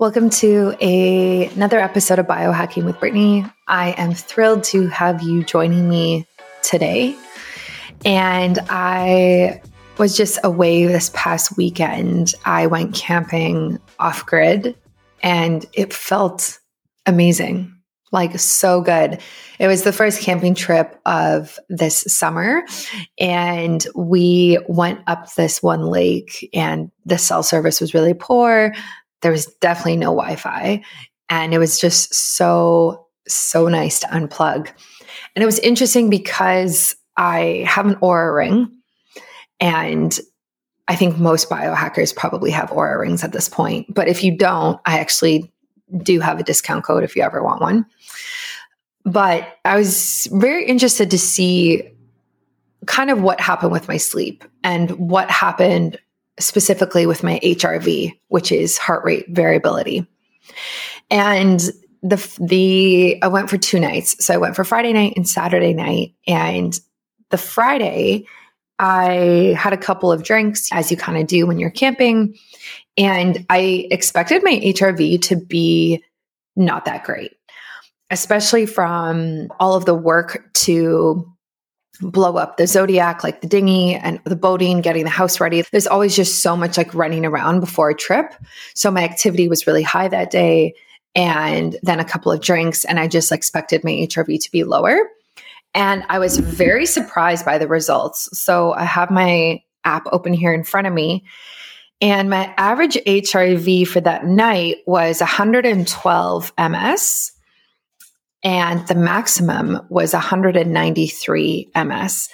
Welcome to a, another episode of Biohacking with Brittany. I am thrilled to have you joining me today. And I was just away this past weekend. I went camping off grid and it felt amazing, like so good. It was the first camping trip of this summer. And we went up this one lake, and the cell service was really poor there was definitely no Wi Fi. And it was just so, so nice to unplug. And it was interesting because I have an Oura ring. And I think most biohackers probably have Oura rings at this point. But if you don't, I actually do have a discount code if you ever want one. But I was very interested to see kind of what happened with my sleep and what happened specifically with my HRV, which is heart rate variability. And the the I went for two nights. So I went for Friday night and Saturday night and the Friday I had a couple of drinks as you kind of do when you're camping and I expected my HRV to be not that great. Especially from all of the work to blow up the zodiac like the dinghy and the boating getting the house ready. There's always just so much like running around before a trip. So my activity was really high that day and then a couple of drinks and i just expected my hrv to be lower. And i was very surprised by the results. So i have my app open here in front of me and my average hrv for that night was 112 ms and the maximum was 193 ms.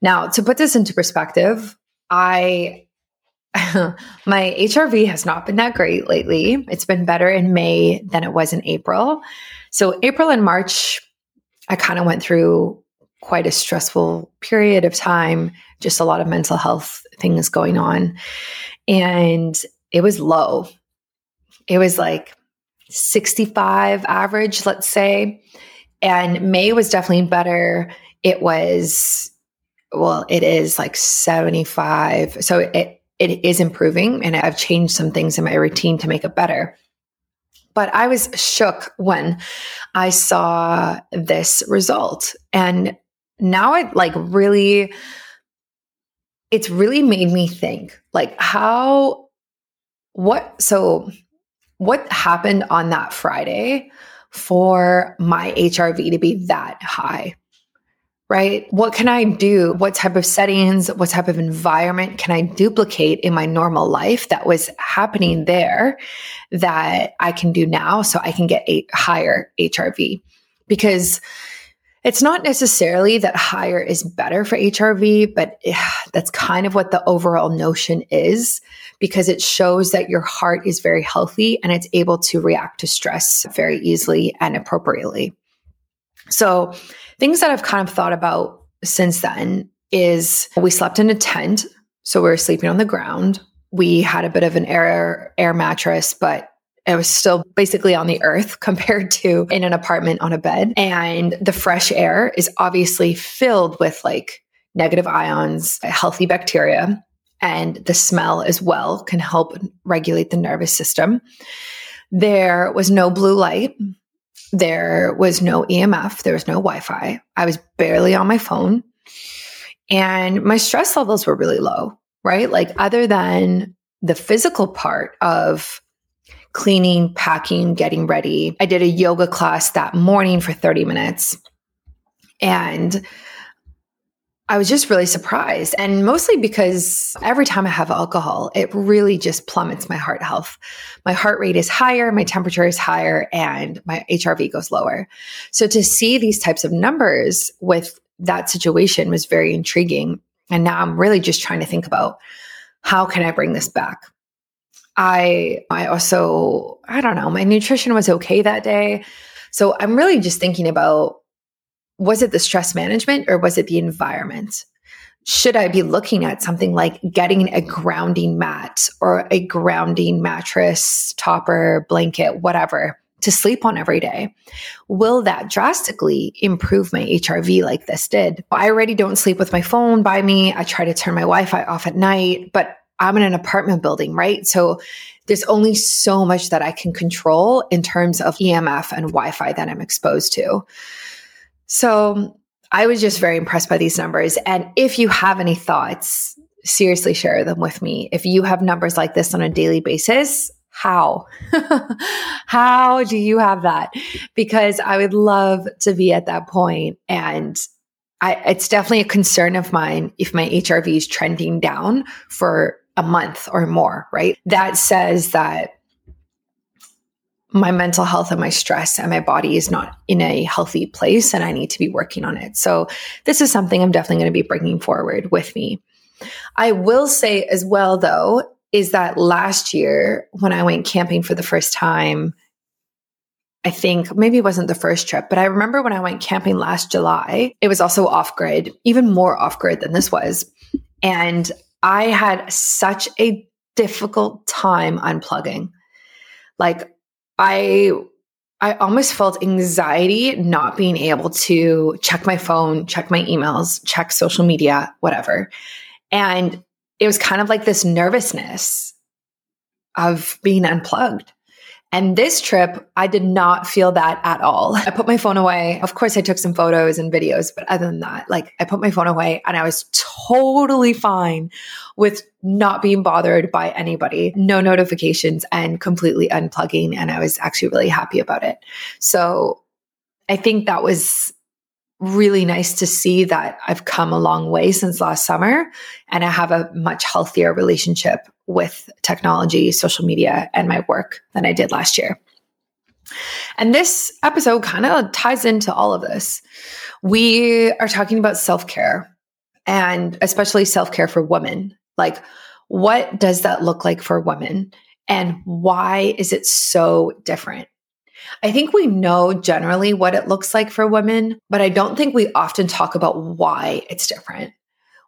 Now, to put this into perspective, I my HRV has not been that great lately. It's been better in May than it was in April. So, April and March, I kind of went through quite a stressful period of time, just a lot of mental health things going on. And it was low. It was like 65 average, let's say. And May was definitely better. It was, well, it is like 75. So it, it is improving and I've changed some things in my routine to make it better. But I was shook when I saw this result. And now it like really, it's really made me think like how, what, so what happened on that Friday for my HRV to be that high? Right? What can I do? What type of settings, what type of environment can I duplicate in my normal life that was happening there that I can do now so I can get a higher HRV? Because it's not necessarily that higher is better for HRV, but eh, that's kind of what the overall notion is because it shows that your heart is very healthy and it's able to react to stress very easily and appropriately. So, things that I've kind of thought about since then is we slept in a tent. So, we were sleeping on the ground. We had a bit of an air air mattress, but it was still basically on the earth compared to in an apartment on a bed. And the fresh air is obviously filled with like negative ions, healthy bacteria, and the smell as well can help regulate the nervous system. There was no blue light. There was no EMF. There was no Wi Fi. I was barely on my phone. And my stress levels were really low, right? Like, other than the physical part of cleaning, packing, getting ready. I did a yoga class that morning for 30 minutes. And I was just really surprised. And mostly because every time I have alcohol, it really just plummets my heart health. My heart rate is higher, my temperature is higher, and my HRV goes lower. So to see these types of numbers with that situation was very intriguing. And now I'm really just trying to think about how can I bring this back? I I also I don't know, my nutrition was okay that day. So I'm really just thinking about was it the stress management or was it the environment? Should I be looking at something like getting a grounding mat or a grounding mattress, topper, blanket, whatever to sleep on every day? Will that drastically improve my HRV like this did? I already don't sleep with my phone by me. I try to turn my Wi Fi off at night, but I'm in an apartment building, right? So there's only so much that I can control in terms of EMF and Wi Fi that I'm exposed to. So I was just very impressed by these numbers. And if you have any thoughts, seriously share them with me. If you have numbers like this on a daily basis, how? how do you have that? Because I would love to be at that point and I, it's definitely a concern of mine if my HRV is trending down for a month or more, right? That says that my mental health and my stress and my body is not in a healthy place and I need to be working on it. So, this is something I'm definitely going to be bringing forward with me. I will say as well, though, is that last year when I went camping for the first time, I think maybe it wasn't the first trip, but I remember when I went camping last July, it was also off grid, even more off grid than this was. And I had such a difficult time unplugging. Like I I almost felt anxiety not being able to check my phone, check my emails, check social media, whatever. And it was kind of like this nervousness of being unplugged. And this trip, I did not feel that at all. I put my phone away. Of course, I took some photos and videos, but other than that, like I put my phone away and I was totally fine with not being bothered by anybody, no notifications, and completely unplugging. And I was actually really happy about it. So I think that was really nice to see that I've come a long way since last summer and I have a much healthier relationship with technology, social media, and my work than I did last year. And this episode kind of ties into all of this. We are talking about self care and especially self care for women. Like, what does that look like for women? And why is it so different? I think we know generally what it looks like for women, but I don't think we often talk about why it's different.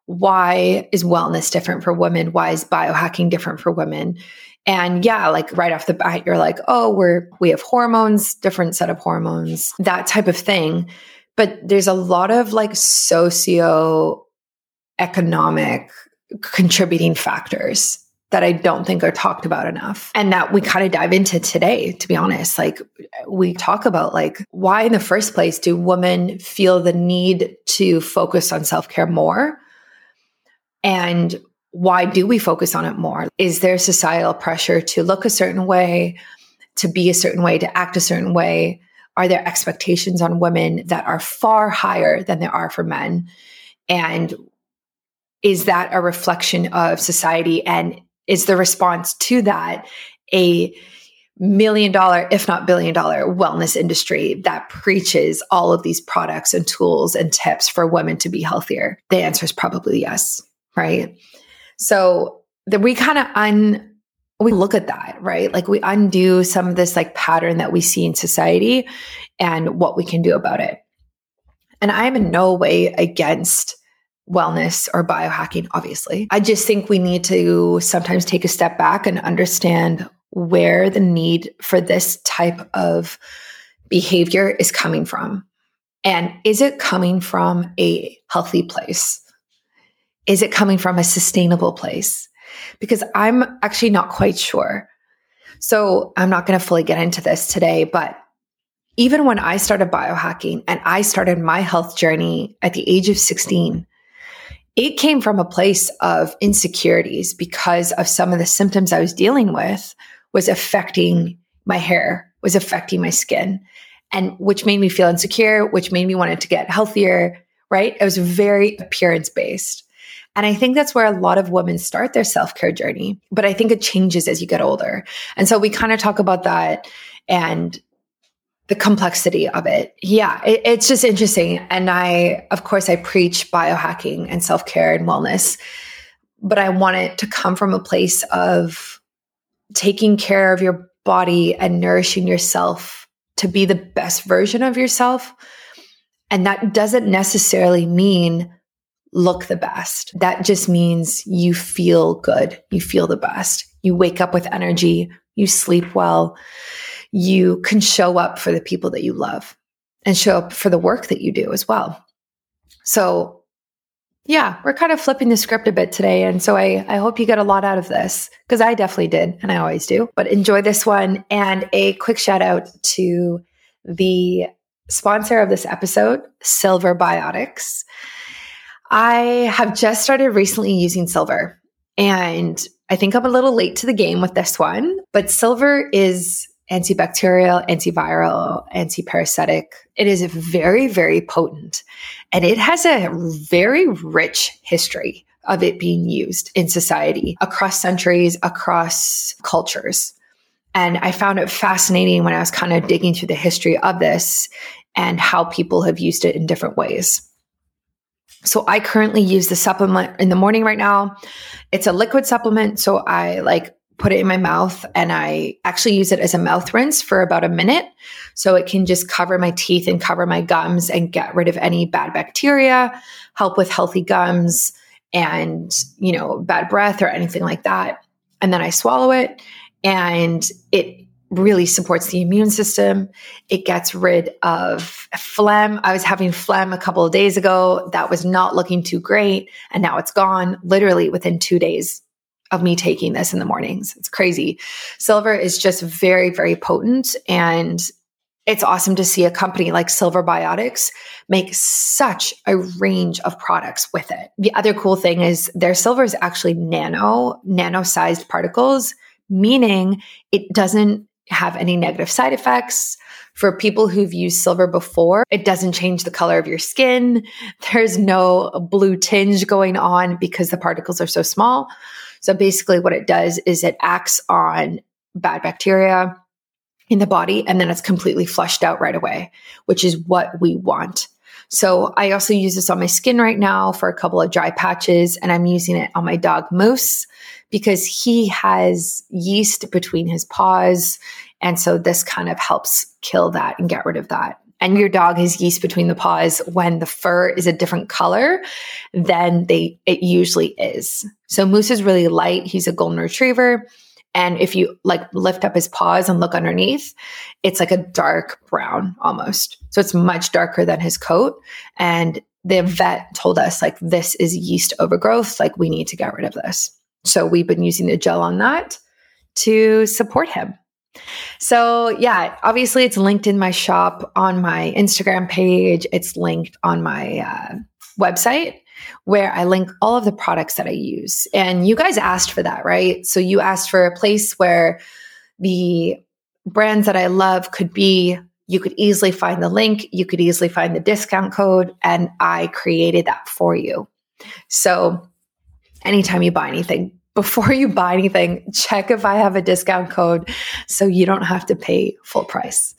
Why is wellness different for women? Why is biohacking different for women? And yeah, like right off the bat, you're like, oh, we're, we have hormones, different set of hormones, that type of thing. But there's a lot of like socio economic contributing factors that I don't think are talked about enough and that we kind of dive into today, to be honest. Like we talk about like why in the first place do women feel the need to focus on self-care more? And why do we focus on it more? Is there societal pressure to look a certain way, to be a certain way, to act a certain way? Are there expectations on women that are far higher than there are for men? And is that a reflection of society and is the response to that a million dollar, if not billion dollar wellness industry that preaches all of these products and tools and tips for women to be healthier? The answer is probably yes, right? So that we kind of un we look at that, right? Like we undo some of this like pattern that we see in society and what we can do about it. And I'm in no way against wellness or biohacking, obviously. I just think we need to sometimes take a step back and understand where the need for this type of behavior is coming from. And is it coming from a healthy place? Is it coming from a sustainable place? Because I'm actually not quite sure. So I'm not going to fully get into this today, but even when I started biohacking and I started my health journey at the age of 16, it came from a place of insecurities because of some of the symptoms I was dealing with was affecting my hair, was affecting my skin, and which made me feel insecure, which made me wanted to get healthier, right? It was very appearance based. And I think that's where a lot of women start their self care journey. But I think it changes as you get older. And so we kind of talk about that and the complexity of it. Yeah, it, it's just interesting. And I, of course, I preach biohacking and self care and wellness, but I want it to come from a place of taking care of your body and nourishing yourself to be the best version of yourself. And that doesn't necessarily mean look the best. That just means you feel good. You feel the best. You wake up with energy. You sleep well you can show up for the people that you love and show up for the work that you do as well. So, yeah, we're kind of flipping the script a bit today. And so I, I hope you get a lot out of this because I definitely did. And I always do. But enjoy this one. And a quick shout out to the sponsor of this episode, Silver Biotics. I have just started recently using Silver. And I think I'm a little late to the game with this one, but Silver is antibacterial, antiviral, antiparasitic. It is very, very potent. And it has a very rich history of it being used in society across centuries, across cultures. And I found it fascinating when I was kind of digging through the history of this and how people have used it in different ways. So I currently use the supplement in the morning right now. It's a liquid supplement. So I like put it in my mouth and I actually use it as a mouth rinse for about a minute. So it can just cover my teeth and cover my gums and get rid of any bad bacteria, help with healthy gums and, you know, bad breath or anything like that. And then I swallow it and it really supports the immune system. It gets rid of phlegm. I was having phlegm a couple of days ago. That was not looking too great. And now it's gone literally within two days of me taking this in the mornings. It's crazy. Silver is just very, very potent. And it's awesome to see a company like Silver Biotics make such a range of products with it. The other cool thing is their silver is actually nano, nano sized particles, meaning it doesn't have any negative side effects. For people who've used silver before, it doesn't change the color of your skin. There's no blue tinge going on because the particles are so small. So basically, what it does is it acts on bad bacteria in the body and then it's completely flushed out right away, which is what we want. So I also use this on my skin right now for a couple of dry patches, and I'm using it on my dog Moose because he has yeast between his paws. And so this kind of helps kill that and get rid of that and your dog has yeast between the paws when the fur is a different color than they it usually is. So Moose is really light. He's a golden retriever. And if you like lift up his paws and look underneath, it's like a dark brown almost. So it's much darker than his coat. And the vet told us like this is yeast overgrowth. Like we need to get rid of this. So we've been using the gel on that to support him. So, yeah, obviously it's linked in my shop on my Instagram page. It's linked on my uh, website where I link all of the products that I use. And you guys asked for that, right? So, you asked for a place where the brands that I love could be. You could easily find the link, you could easily find the discount code, and I created that for you. So, anytime you buy anything, before you buy anything, check if I have a discount code so you don't have to pay full price.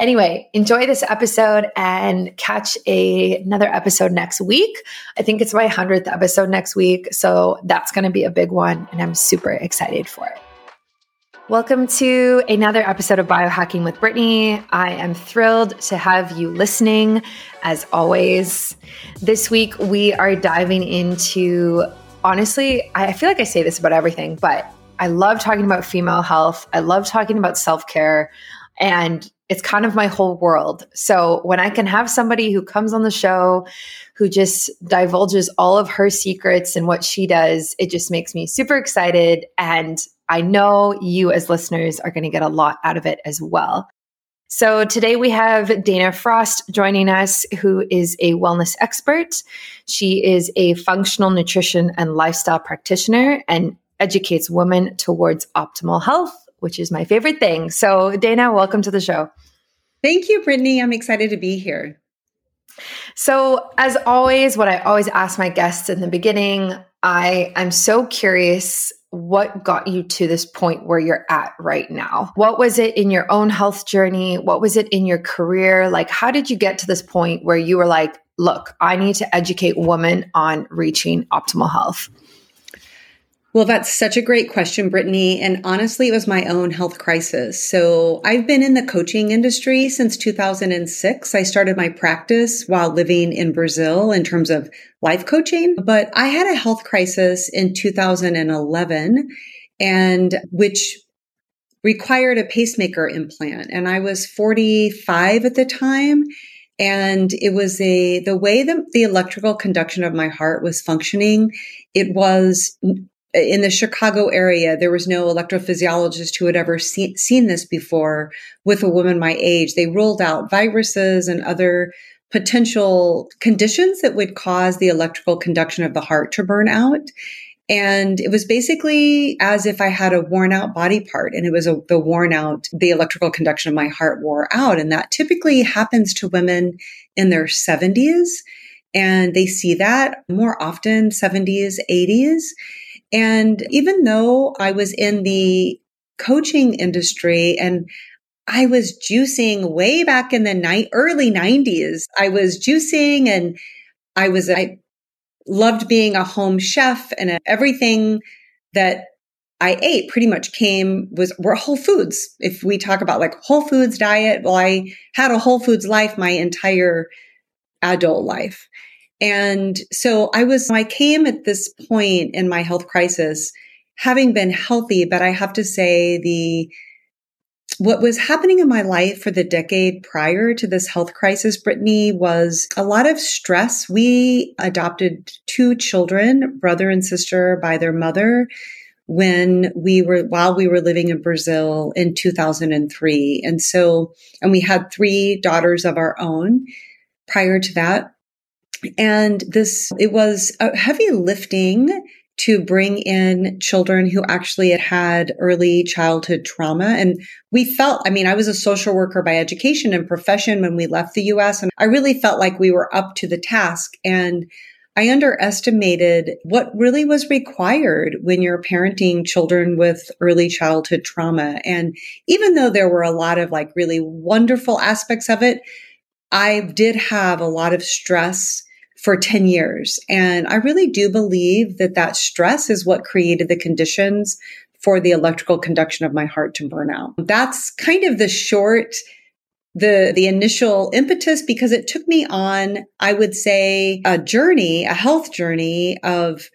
Anyway, enjoy this episode and catch a, another episode next week. I think it's my 100th episode next week. So that's going to be a big one, and I'm super excited for it. Welcome to another episode of Biohacking with Brittany. I am thrilled to have you listening as always. This week, we are diving into honestly, I feel like I say this about everything, but I love talking about female health. I love talking about self care. And it's kind of my whole world. So when I can have somebody who comes on the show who just divulges all of her secrets and what she does, it just makes me super excited. And I know you as listeners are going to get a lot out of it as well. So today we have Dana Frost joining us, who is a wellness expert. She is a functional nutrition and lifestyle practitioner and educates women towards optimal health, which is my favorite thing. So, Dana, welcome to the show. Thank you, Brittany. I'm excited to be here. So, as always, what I always ask my guests in the beginning, I am so curious what got you to this point where you're at right now? What was it in your own health journey? What was it in your career? Like, how did you get to this point where you were like, look, I need to educate women on reaching optimal health? Well, that's such a great question, Brittany. And honestly, it was my own health crisis. So I've been in the coaching industry since 2006. I started my practice while living in Brazil in terms of life coaching, but I had a health crisis in 2011 and which required a pacemaker implant. And I was 45 at the time. And it was a, the way that the electrical conduction of my heart was functioning, it was in the Chicago area, there was no electrophysiologist who had ever see, seen this before with a woman my age. They ruled out viruses and other potential conditions that would cause the electrical conduction of the heart to burn out. And it was basically as if I had a worn out body part and it was a, the worn out, the electrical conduction of my heart wore out. And that typically happens to women in their 70s. And they see that more often, 70s, 80s. And even though I was in the coaching industry and I was juicing way back in the night, early 90s, I was juicing and I was, I loved being a home chef and everything that I ate pretty much came was were whole foods. If we talk about like whole foods diet, well, I had a whole foods life my entire adult life. And so I was, I came at this point in my health crisis having been healthy, but I have to say the, what was happening in my life for the decade prior to this health crisis, Brittany, was a lot of stress. We adopted two children, brother and sister by their mother when we were, while we were living in Brazil in 2003. And so, and we had three daughters of our own prior to that. And this, it was a heavy lifting to bring in children who actually had had early childhood trauma. And we felt, I mean, I was a social worker by education and profession when we left the US, and I really felt like we were up to the task. And I underestimated what really was required when you're parenting children with early childhood trauma. And even though there were a lot of like really wonderful aspects of it, I did have a lot of stress for 10 years. And I really do believe that that stress is what created the conditions for the electrical conduction of my heart to burn out. That's kind of the short, the, the initial impetus because it took me on, I would say, a journey, a health journey of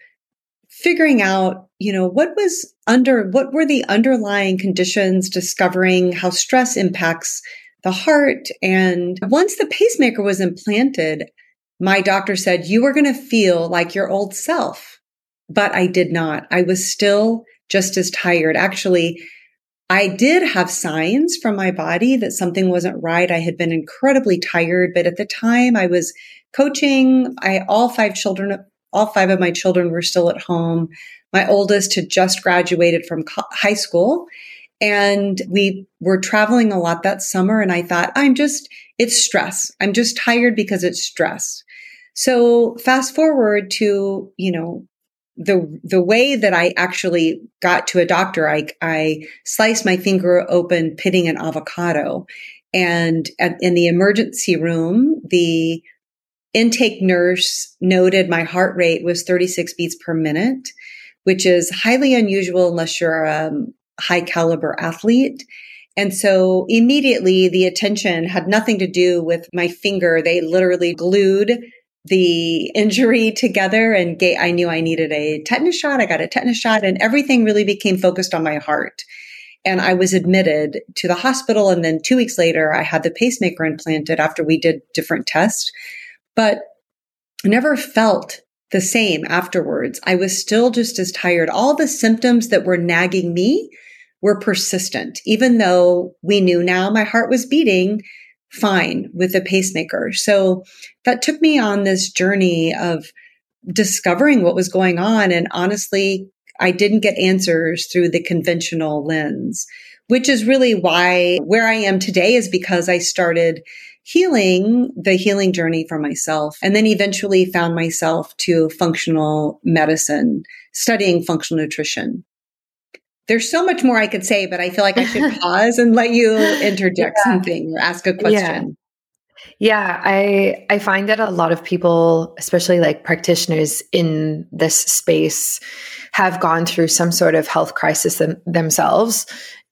figuring out, you know, what was under, what were the underlying conditions, discovering how stress impacts the heart. And once the pacemaker was implanted, my doctor said, you were going to feel like your old self. But I did not. I was still just as tired. Actually, I did have signs from my body that something wasn't right. I had been incredibly tired, but at the time I was coaching. I, all five children, all five of my children were still at home. My oldest had just graduated from co- high school and we were traveling a lot that summer. And I thought, I'm just, it's stress. I'm just tired because it's stress. So fast forward to, you know, the the way that I actually got to a doctor, I I sliced my finger open pitting an avocado, and at, in the emergency room, the intake nurse noted my heart rate was 36 beats per minute, which is highly unusual unless you're a high caliber athlete. And so immediately the attention had nothing to do with my finger. They literally glued the injury together and I knew I needed a tetanus shot. I got a tetanus shot and everything really became focused on my heart. And I was admitted to the hospital. And then two weeks later, I had the pacemaker implanted after we did different tests, but I never felt the same afterwards. I was still just as tired. All the symptoms that were nagging me were persistent, even though we knew now my heart was beating fine with a pacemaker. So that took me on this journey of discovering what was going on. And honestly, I didn't get answers through the conventional lens, which is really why where I am today is because I started healing the healing journey for myself and then eventually found myself to functional medicine, studying functional nutrition there's so much more I could say, but I feel like I should pause and let you interject yeah. something or ask a question. Yeah. yeah, I I find that a lot of people, especially like practitioners in this space, have gone through some sort of health crisis them, themselves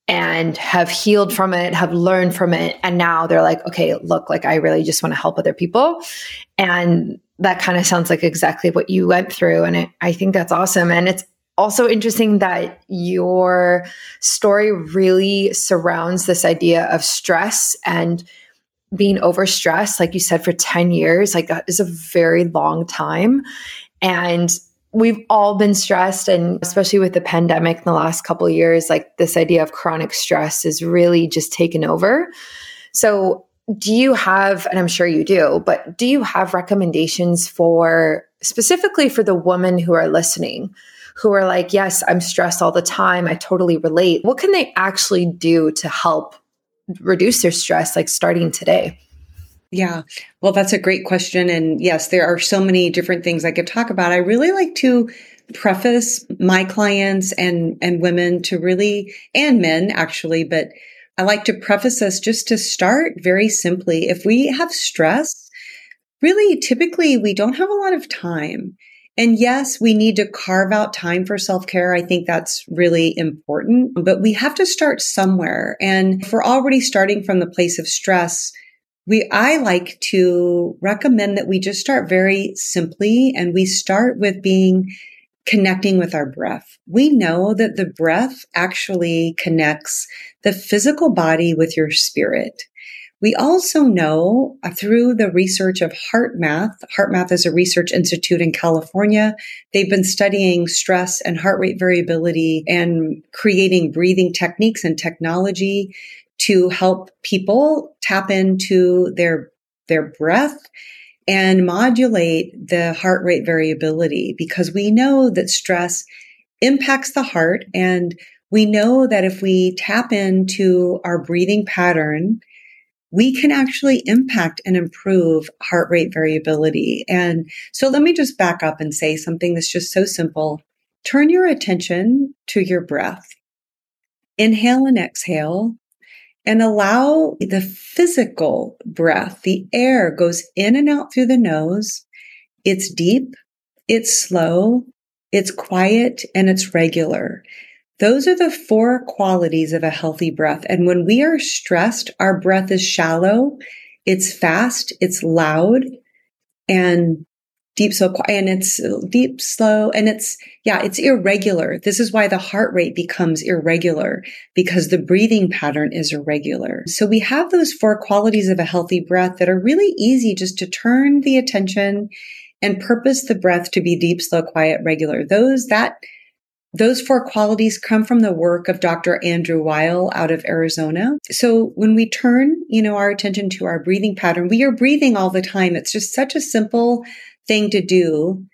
and have healed from it, have learned from it, and now they're like, okay, look, like I really just want to help other people, and that kind of sounds like exactly what you went through, and it, I think that's awesome, and it's also interesting that your story really surrounds this idea of stress and being overstressed, like you said, for 10 years, like that is a very long time. And we've all been stressed and especially with the pandemic in the last couple years like this idea of chronic stress is really just taken over so do you have and i'm sure you do but do you have recommendations for specifically for the women who are listening who are like yes i'm stressed all the time i totally relate what can they actually do to help reduce their stress like starting today yeah. Well, that's a great question. And yes, there are so many different things I could talk about. I really like to preface my clients and, and women to really, and men actually, but I like to preface us just to start very simply. If we have stress, really typically we don't have a lot of time. And yes, we need to carve out time for self care. I think that's really important, but we have to start somewhere. And if we're already starting from the place of stress, we i like to recommend that we just start very simply and we start with being connecting with our breath we know that the breath actually connects the physical body with your spirit we also know uh, through the research of HeartMath, HeartMath is a research institute in California. They've been studying stress and heart rate variability and creating breathing techniques and technology to help people tap into their, their breath and modulate the heart rate variability because we know that stress impacts the heart and we know that if we tap into our breathing pattern, we can actually impact and improve heart rate variability. And so let me just back up and say something that's just so simple. Turn your attention to your breath. Inhale and exhale and allow the physical breath. The air goes in and out through the nose. It's deep, it's slow, it's quiet, and it's regular. Those are the four qualities of a healthy breath. And when we are stressed, our breath is shallow, it's fast, it's loud, and deep, so quiet, and it's deep, slow, and it's, yeah, it's irregular. This is why the heart rate becomes irregular because the breathing pattern is irregular. So we have those four qualities of a healthy breath that are really easy just to turn the attention and purpose the breath to be deep, slow, quiet, regular. Those, that, those four qualities come from the work of Dr. Andrew Weil out of Arizona. So when we turn, you know, our attention to our breathing pattern, we are breathing all the time. It's just such a simple thing to do.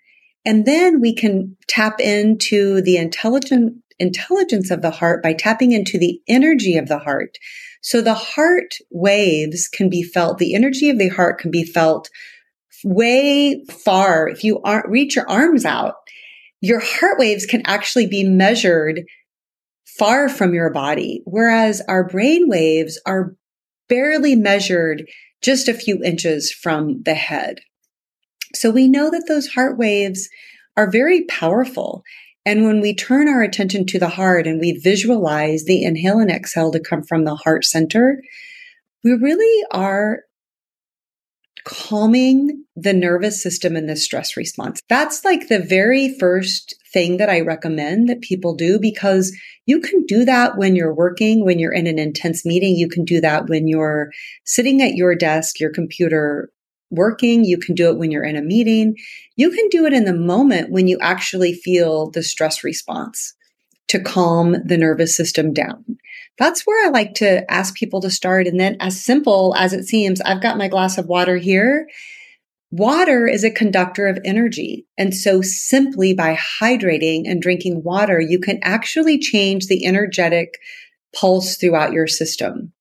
And then we can tap into the intelligent intelligence of the heart by tapping into the energy of the heart. So the heart waves can be felt. The energy of the heart can be felt way far. If you are, reach your arms out, your heart waves can actually be measured far from your body. Whereas our brain waves are barely measured just a few inches from the head. So we know that those heart waves are very powerful. And when we turn our attention to the heart and we visualize the inhale and exhale to come from the heart center, we really are calming the nervous system and the stress response. That's like the very first thing that I recommend that people do because you can do that when you're working, when you're in an intense meeting. You can do that when you're sitting at your desk, your computer, working. You can do it when you're in a meeting. You can do it in the moment when you actually feel the stress response to calm the nervous system down. That's where I like to ask people to start. And then, as simple as it seems, I've got my glass of water here. Water is a conductor of energy. And so, simply by hydrating and drinking water, you can actually change the energetic pulse throughout your system.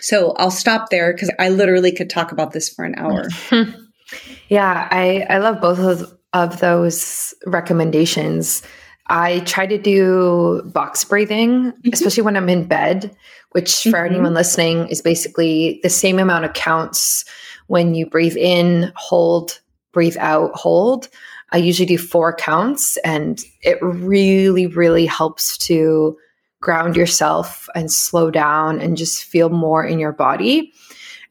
So I'll stop there because I literally could talk about this for an hour. yeah, I, I love both of, of those recommendations. I try to do box breathing, mm-hmm. especially when I'm in bed, which for mm-hmm. anyone listening is basically the same amount of counts when you breathe in, hold, breathe out, hold. I usually do four counts, and it really, really helps to ground yourself and slow down and just feel more in your body.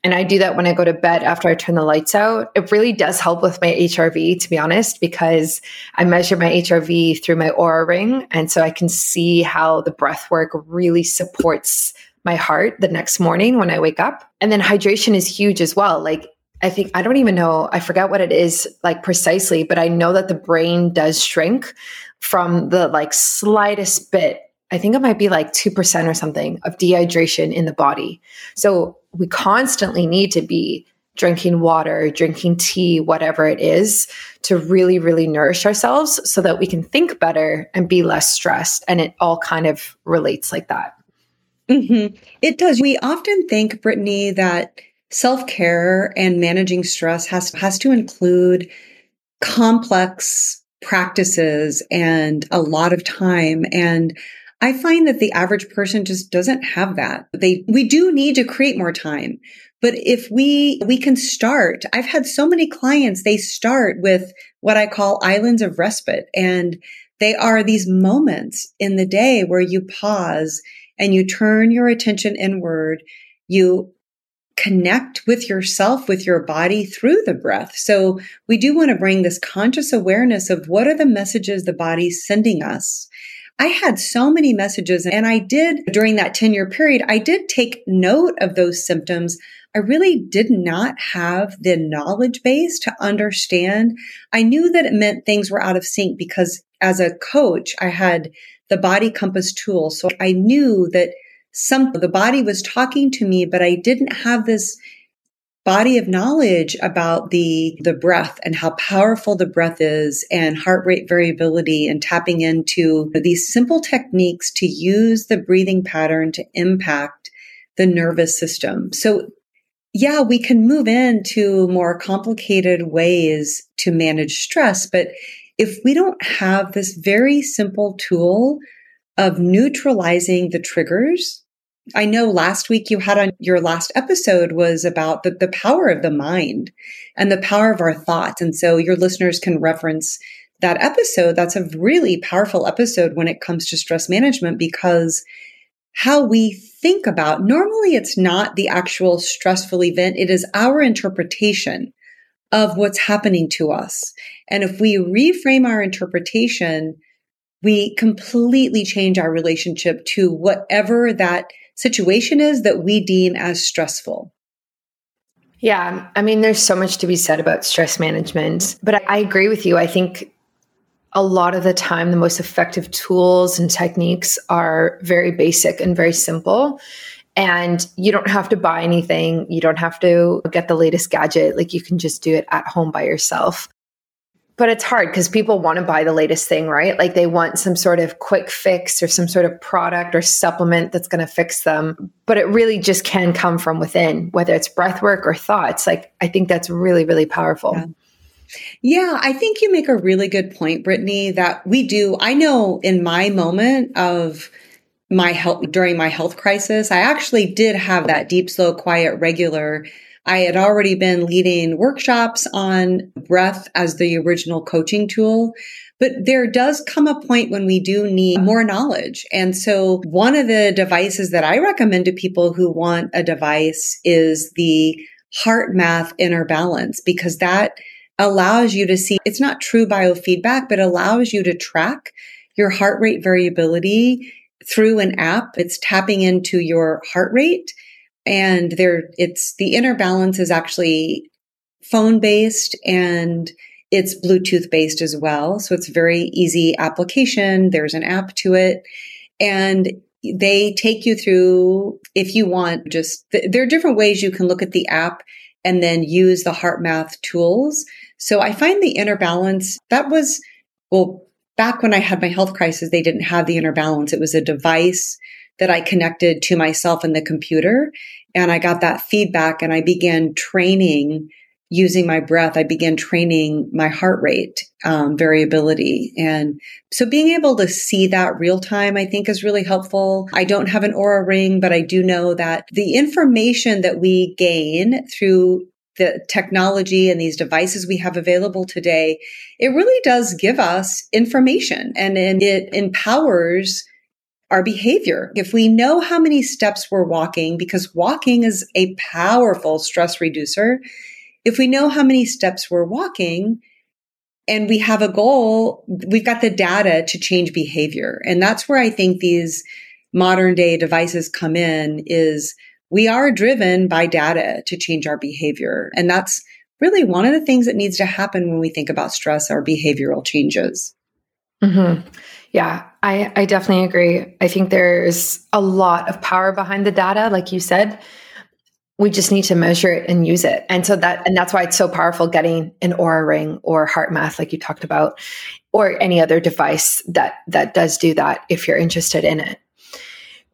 And I do that when I go to bed after I turn the lights out. It really does help with my HRV, to be honest, because I measure my HRV through my Oura ring. And so I can see how the breath work really supports my heart the next morning when I wake up. And then hydration is huge as well. Like I think I don't even know, I forget what it is like precisely, but I know that the brain does shrink from the like slightest bit. I think it might be like 2% or something of dehydration in the body. So we constantly need to be drinking water, drinking tea, whatever it is, to really, really nourish ourselves so that we can think better and be less stressed. And it all kind of relates like that. Mm-hmm. It does. We often think, Brittany, that self care and managing stress has, has to include complex practices and a lot of time. And I find that the average person just doesn't have that. They, we do need to create more time. But if we, we can start, I've had so many clients, they start with what I call islands of respite. And they are these moments in the day where you pause and you turn your attention inward. You connect with yourself, with your body through the breath. So we do want to bring this conscious awareness of what are the messages the body's sending us. I had so many messages and I did during that 10 year period, I did take note of those symptoms. I really did not have the knowledge base to understand. I knew that it meant things were out of sync because as a coach, I had the body compass tool. So I knew that some, the body was talking to me, but I didn't have this body of knowledge about the the breath and how powerful the breath is and heart rate variability and tapping into these simple techniques to use the breathing pattern to impact the nervous system. So yeah, we can move into more complicated ways to manage stress, but if we don't have this very simple tool of neutralizing the triggers I know last week you had on your last episode was about the, the power of the mind and the power of our thoughts. And so your listeners can reference that episode. That's a really powerful episode when it comes to stress management because how we think about normally it's not the actual stressful event. It is our interpretation of what's happening to us. And if we reframe our interpretation, we completely change our relationship to whatever that situation is that we deem as stressful. Yeah, I mean, there's so much to be said about stress management, but I agree with you. I think a lot of the time, the most effective tools and techniques are very basic and very simple. And you don't have to buy anything. You don't have to get the latest gadget. Like you can just do it at home by yourself but it's hard because people want to buy the latest thing, right? Like they want some sort of quick fix or some sort of product or supplement that's going to fix them. But it really just can come from within, whether it's breath work or thoughts. Like I think that's really, really powerful. Yeah. Yeah, I think you make a really good point, Brittany, that we do. I know in my moment of my health during my health crisis, I actually did have that deep, slow, quiet, regular I had already been leading workshops on breath as the original coaching tool. But there does come a point when we do need more knowledge. And so one of the devices that I recommend to people who want a device is the HeartMath inner balance because that allows you to see it's not true biofeedback, but allows you to track your heart rate variability through an app. It's tapping into your heart rate and there it's the inner balance is actually phone based and it's Bluetooth based as well. So it's very easy application. There's an app to it and they take you through if you want just th- there are different ways you can look at the app and then use the HeartMath tools. So I find the inner balance that was well back when I had my health crisis they didn't have the inner balance. It was a device that I connected to myself and the computer. And I got that feedback and I began training using my breath. I began training my heart rate um, variability. And so being able to see that real time, I think is really helpful. I don't have an Oura ring, but I do know that the information that we gain through the technology and these devices we have available today, it really does give us information and, and it empowers our behavior. If we know how many steps we're walking, because walking is a powerful stress reducer, if we know how many steps we're walking and we have a goal, we've got the data to change behavior. And that's where I think these modern day devices come in is we are driven by data to change our behavior. And that's really one of the things that needs to happen when we think about stress or behavioral changes. Mm-hmm. Yeah, I, I definitely agree. I think there's a lot of power behind the data, like you said. We just need to measure it and use it. And so that and that's why it's so powerful getting an Oura ring or HeartMath, like you talked about, or any other device that that does do that if you're interested in it.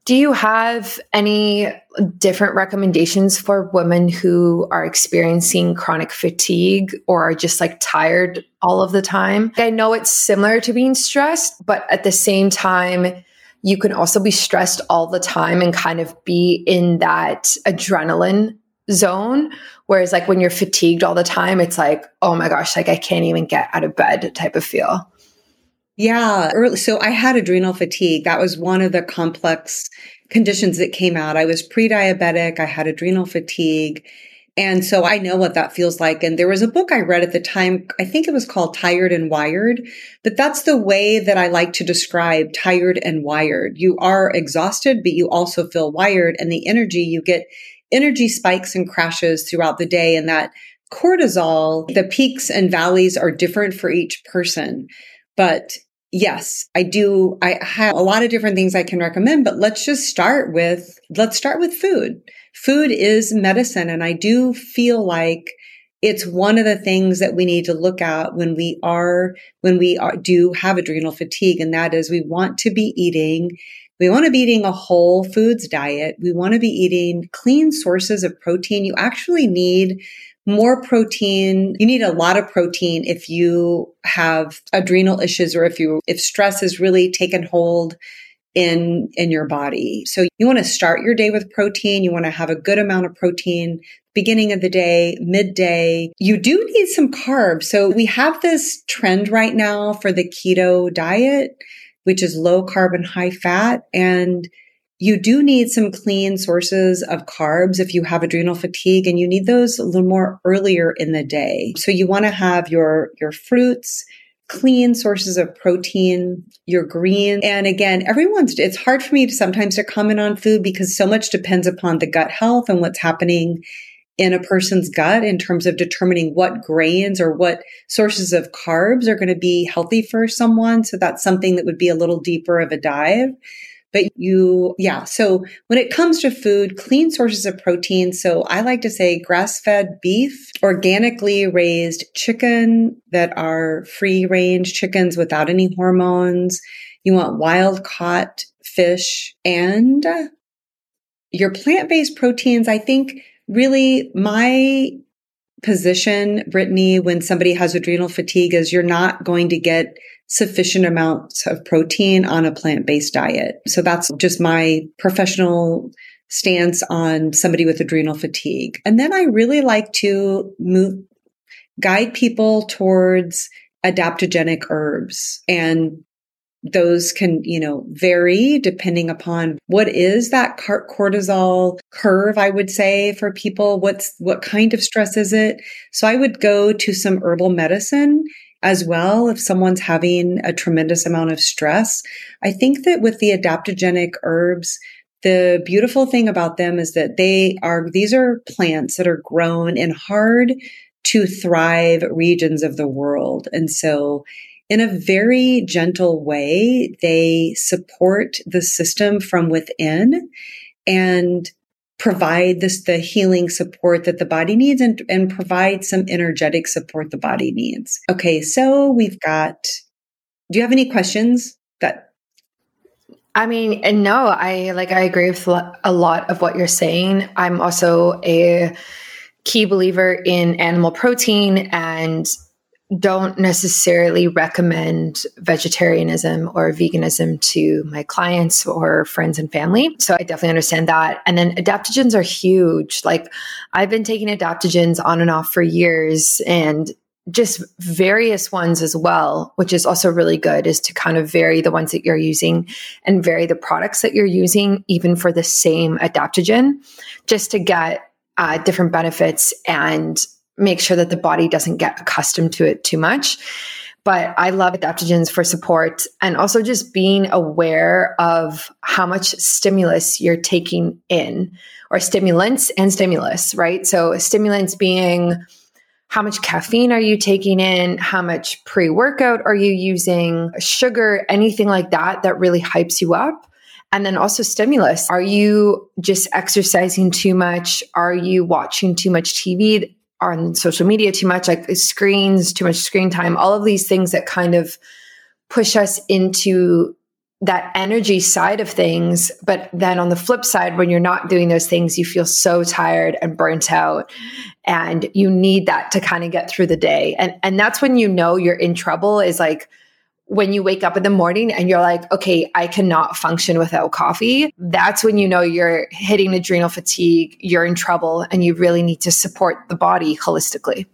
Do you have any different recommendations for women who are experiencing chronic fatigue or are just like tired all of the time? I know it's similar to being stressed, but at the same time, you can also be stressed all the time and kind of be in that adrenaline zone. Whereas, like when you're fatigued all the time, it's like, oh my gosh, like I can't even get out of bed type of feel. Yeah. Early, so I had adrenal fatigue. That was one of the complex conditions that came out. I was pre diabetic, I had adrenal fatigue. And so I know what that feels like. And there was a book I read at the time. I think it was called Tired and Wired, but that's the way that I like to describe tired and wired. You are exhausted, but you also feel wired and the energy you get energy spikes and crashes throughout the day. And that cortisol, the peaks and valleys are different for each person. But yes, I do. I have a lot of different things I can recommend, but let's just start with, let's start with food. Food is medicine. And I do feel like it's one of the things that we need to look at when we are, when we are, do have adrenal fatigue. And that is we want to be eating we want to be eating a whole foods diet. We want to be eating clean sources of protein. You actually need more protein. You need a lot of protein if you have adrenal issues or if you, if stress has really taken hold in, in your body. So you want to start your day with protein. You want to have a good amount of protein beginning of the day, midday. You do need some carbs. So we have this trend right now for the keto diet, which is low carb and high fat. And you do need some clean sources of carbs if you have adrenal fatigue and you need those a little more earlier in the day. So you want to have your, your fruits, clean sources of protein, your green. And again, everyone's, it's hard for me to sometimes to comment on food because so much depends upon the gut health and what's happening in a person's gut in terms of determining what grains or what sources of carbs are going to be healthy for someone. So that's something that would be a little deeper of a dive. But you, yeah. So when it comes to food, clean sources of protein. So I like to say grass fed beef, organically raised chicken that are free range chickens without any hormones. You want wild caught fish and uh, your plant based proteins. I think really my position, Brittany, when somebody has adrenal fatigue is you're not going to get sufficient amounts of protein on a plant based diet. So that's just my professional stance on somebody with adrenal fatigue. And then I really like to move, guide people towards adaptogenic herbs and those can, you know, vary depending upon what is that cortisol curve, I would say for people. What's, what kind of stress is it? So I would go to some herbal medicine as well if someone's having a tremendous amount of stress. I think that with the adaptogenic herbs, the beautiful thing about them is that they are, these are plants that are grown in hard to thrive regions of the world. And so in a very gentle way, they support the system from within and provide this the healing support that the body needs and, and provide some energetic support the body needs. Okay, so we've got do you have any questions that I mean, no, I like I agree with a lot of what you're saying. I'm also a key believer in animal protein and don't necessarily recommend vegetarianism or veganism to my clients or friends and family. So I definitely understand that. And then adaptogens are huge. Like I've been taking adaptogens on and off for years and just various ones as well, which is also really good, is to kind of vary the ones that you're using and vary the products that you're using, even for the same adaptogen, just to get uh, different benefits and make sure that the body doesn't get accustomed to it too much. But I love adaptogens for support and also just being aware of how much stimulus you're taking in or stimulants and stimulus, right? So stimulants being how much caffeine are you taking in? How much pre workout are you using? Sugar, anything like that that really hypes you up. And then also stimulus. Are you just exercising too much? Are you watching too much TV on social media too much, like screens, too much screen time? All of these things that kind of push us into that energy side of things. But then on the flip side, when you're not doing those things, you feel so tired and burnt out. And you need that to kind of get through the day. And and that's when you know you're in trouble is like when you wake up in the morning and you're like, okay, I cannot function without coffee. That's when you know you're hitting adrenal fatigue, you're in trouble, and you really need to support the body holistically.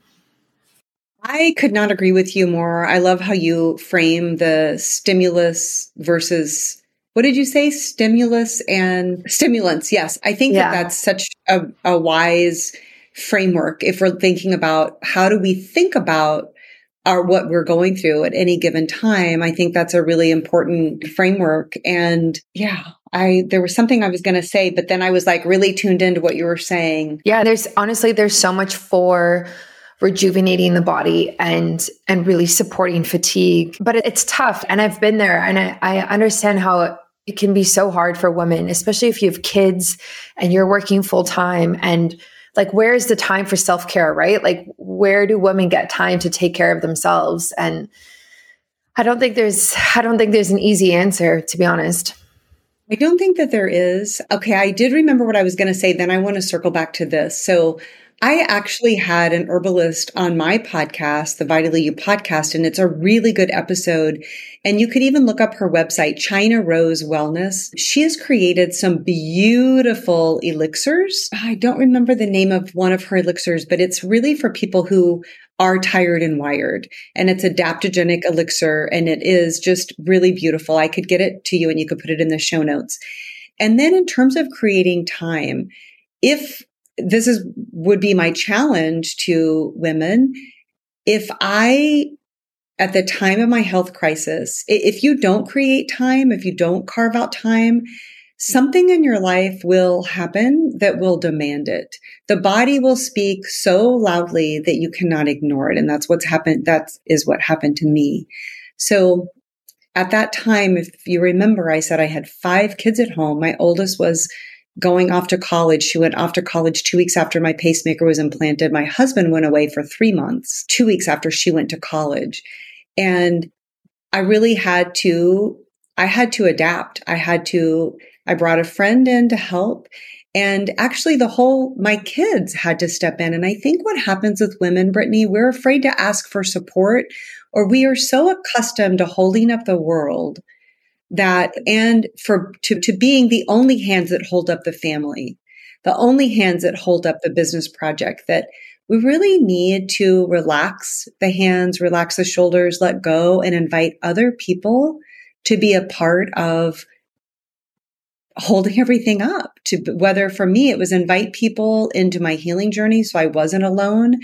I could not agree with you more. I love how you frame the stimulus versus what did you say? Stimulus and stimulants. Yes. I think yeah. that that's such a, a wise framework if we're thinking about how do we think about our what we're going through at any given time. I think that's a really important framework. And yeah, I there was something I was going to say, but then I was like really tuned into what you were saying. Yeah, there's honestly there's so much for rejuvenating the body and and really supporting fatigue but it's tough and i've been there and i, I understand how it can be so hard for women especially if you have kids and you're working full time and like where is the time for self-care right like where do women get time to take care of themselves and i don't think there's i don't think there's an easy answer to be honest I don't think that there is. Okay, I did remember what I was going to say. Then I want to circle back to this. So I actually had an herbalist on my podcast, the Vitally You podcast, and it's a really good episode. And you could even look up her website, China Rose Wellness. She has created some beautiful elixirs. I don't remember the name of one of her elixirs, but it's really for people who are tired and wired. And it's adaptogenic elixir and it is just really beautiful. I could get it to you and you could put it in the show notes. And then in terms of creating time, if this is would be my challenge to women. If I at the time of my health crisis, if you don't create time, if you don't carve out time, something in your life will happen that will demand it. The body will speak so loudly that you cannot ignore it. And that's what's happened. That is what happened to me. So at that time, if you remember, I said I had five kids at home. My oldest was going off to college. She went off to college two weeks after my pacemaker was implanted. My husband went away for three months, two weeks after she went to college. And I really had to, I had to adapt. I had to, I brought a friend in to help. And actually, the whole, my kids had to step in. And I think what happens with women, Brittany, we're afraid to ask for support, or we are so accustomed to holding up the world that and for to, to being the only hands that hold up the family the only hands that hold up the business project that we really need to relax the hands relax the shoulders let go and invite other people to be a part of holding everything up. To whether for me it was invite people into my healing journey so i wasn't alone